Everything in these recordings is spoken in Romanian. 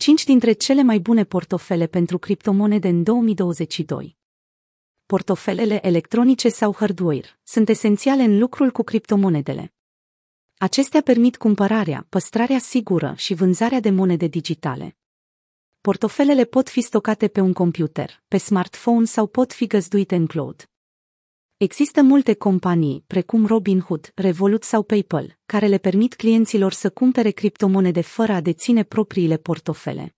5 dintre cele mai bune portofele pentru criptomonede în 2022. Portofelele electronice sau hardware sunt esențiale în lucrul cu criptomonedele. Acestea permit cumpărarea, păstrarea sigură și vânzarea de monede digitale. Portofelele pot fi stocate pe un computer, pe smartphone sau pot fi găzduite în cloud. Există multe companii, precum Robinhood, Revolut sau PayPal, care le permit clienților să cumpere criptomonede fără a deține propriile portofele.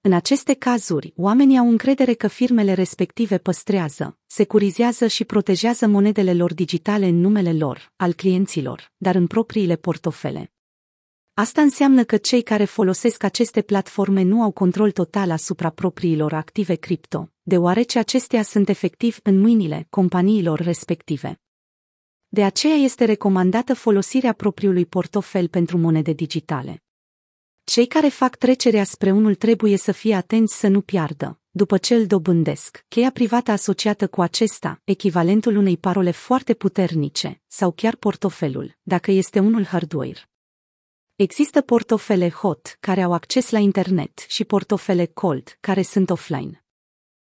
În aceste cazuri, oamenii au încredere că firmele respective păstrează, securizează și protejează monedele lor digitale în numele lor, al clienților, dar în propriile portofele. Asta înseamnă că cei care folosesc aceste platforme nu au control total asupra propriilor active cripto, deoarece acestea sunt efectiv în mâinile companiilor respective. De aceea este recomandată folosirea propriului portofel pentru monede digitale. Cei care fac trecerea spre unul trebuie să fie atenți să nu piardă, după ce îl dobândesc, cheia privată asociată cu acesta, echivalentul unei parole foarte puternice, sau chiar portofelul, dacă este unul hardware. Există portofele hot, care au acces la internet, și portofele cold, care sunt offline.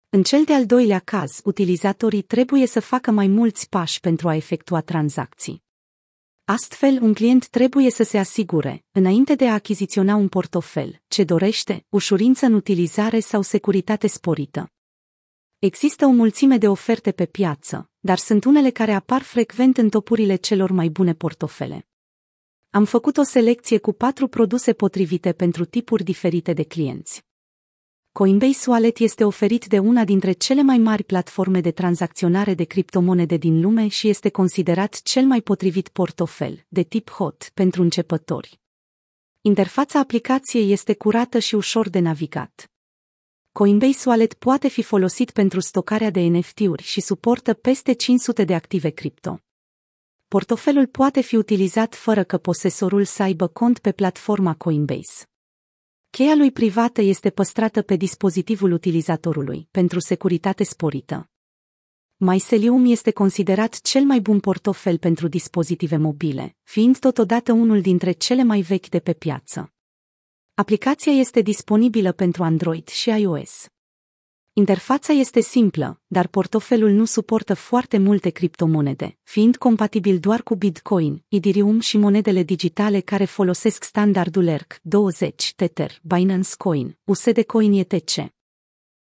În cel de-al doilea caz, utilizatorii trebuie să facă mai mulți pași pentru a efectua tranzacții. Astfel, un client trebuie să se asigure, înainte de a achiziționa un portofel, ce dorește, ușurință în utilizare sau securitate sporită. Există o mulțime de oferte pe piață, dar sunt unele care apar frecvent în topurile celor mai bune portofele. Am făcut o selecție cu patru produse potrivite pentru tipuri diferite de clienți. Coinbase Wallet este oferit de una dintre cele mai mari platforme de tranzacționare de criptomonede din lume și este considerat cel mai potrivit portofel, de tip hot, pentru începători. Interfața aplicației este curată și ușor de navigat. Coinbase Wallet poate fi folosit pentru stocarea de NFT-uri și suportă peste 500 de active cripto portofelul poate fi utilizat fără că posesorul să aibă cont pe platforma Coinbase. Cheia lui privată este păstrată pe dispozitivul utilizatorului, pentru securitate sporită. Mycelium este considerat cel mai bun portofel pentru dispozitive mobile, fiind totodată unul dintre cele mai vechi de pe piață. Aplicația este disponibilă pentru Android și iOS. Interfața este simplă, dar portofelul nu suportă foarte multe criptomonede, fiind compatibil doar cu Bitcoin, Ethereum și monedele digitale care folosesc standardul ERC20, Tether, Binance Coin, USD Coin etc.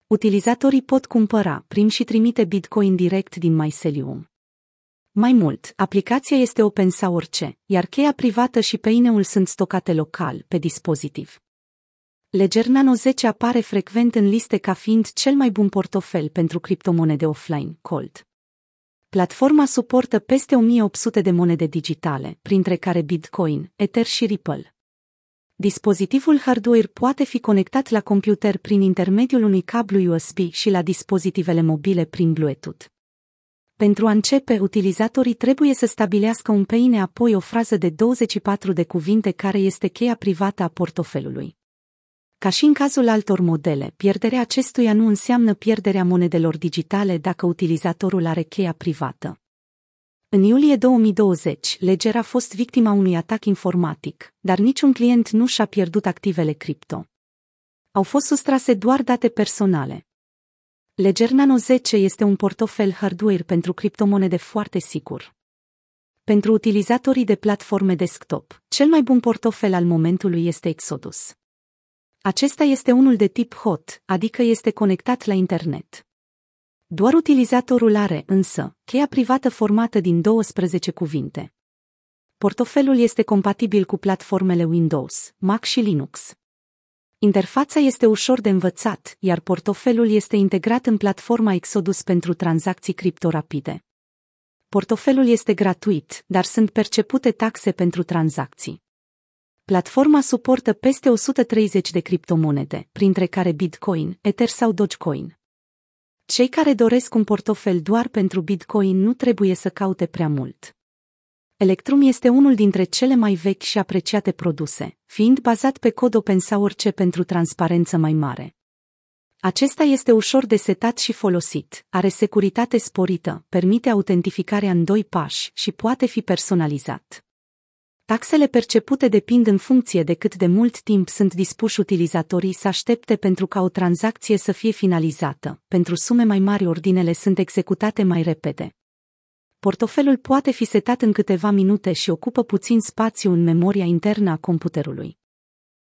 Utilizatorii pot cumpăra, prim și trimite Bitcoin direct din Mycelium. Mai mult, aplicația este open source, iar cheia privată și peineul sunt stocate local, pe dispozitiv. Ledger Nano 10 apare frecvent în liste ca fiind cel mai bun portofel pentru criptomonede offline, Cold. Platforma suportă peste 1800 de monede digitale, printre care Bitcoin, Ether și Ripple. Dispozitivul hardware poate fi conectat la computer prin intermediul unui cablu USB și la dispozitivele mobile prin Bluetooth. Pentru a începe, utilizatorii trebuie să stabilească un peine apoi o frază de 24 de cuvinte care este cheia privată a portofelului. Ca și în cazul altor modele, pierderea acestuia nu înseamnă pierderea monedelor digitale dacă utilizatorul are cheia privată. În iulie 2020, Ledger a fost victima unui atac informatic, dar niciun client nu și-a pierdut activele cripto. Au fost sustrase doar date personale. Ledger Nano 10 este un portofel hardware pentru criptomonede foarte sigur. Pentru utilizatorii de platforme desktop, cel mai bun portofel al momentului este Exodus. Acesta este unul de tip hot, adică este conectat la internet. Doar utilizatorul are, însă, cheia privată formată din 12 cuvinte. Portofelul este compatibil cu platformele Windows, Mac și Linux. Interfața este ușor de învățat, iar portofelul este integrat în platforma Exodus pentru tranzacții cripto rapide. Portofelul este gratuit, dar sunt percepute taxe pentru tranzacții. Platforma suportă peste 130 de criptomonede, printre care Bitcoin, Ether sau Dogecoin. Cei care doresc un portofel doar pentru Bitcoin nu trebuie să caute prea mult. Electrum este unul dintre cele mai vechi și apreciate produse, fiind bazat pe cod open source pentru transparență mai mare. Acesta este ușor de setat și folosit, are securitate sporită, permite autentificarea în doi pași și poate fi personalizat. Taxele percepute depind în funcție de cât de mult timp sunt dispuși utilizatorii să aștepte pentru ca o tranzacție să fie finalizată. Pentru sume mai mari, ordinele sunt executate mai repede. Portofelul poate fi setat în câteva minute și ocupă puțin spațiu în memoria internă a computerului.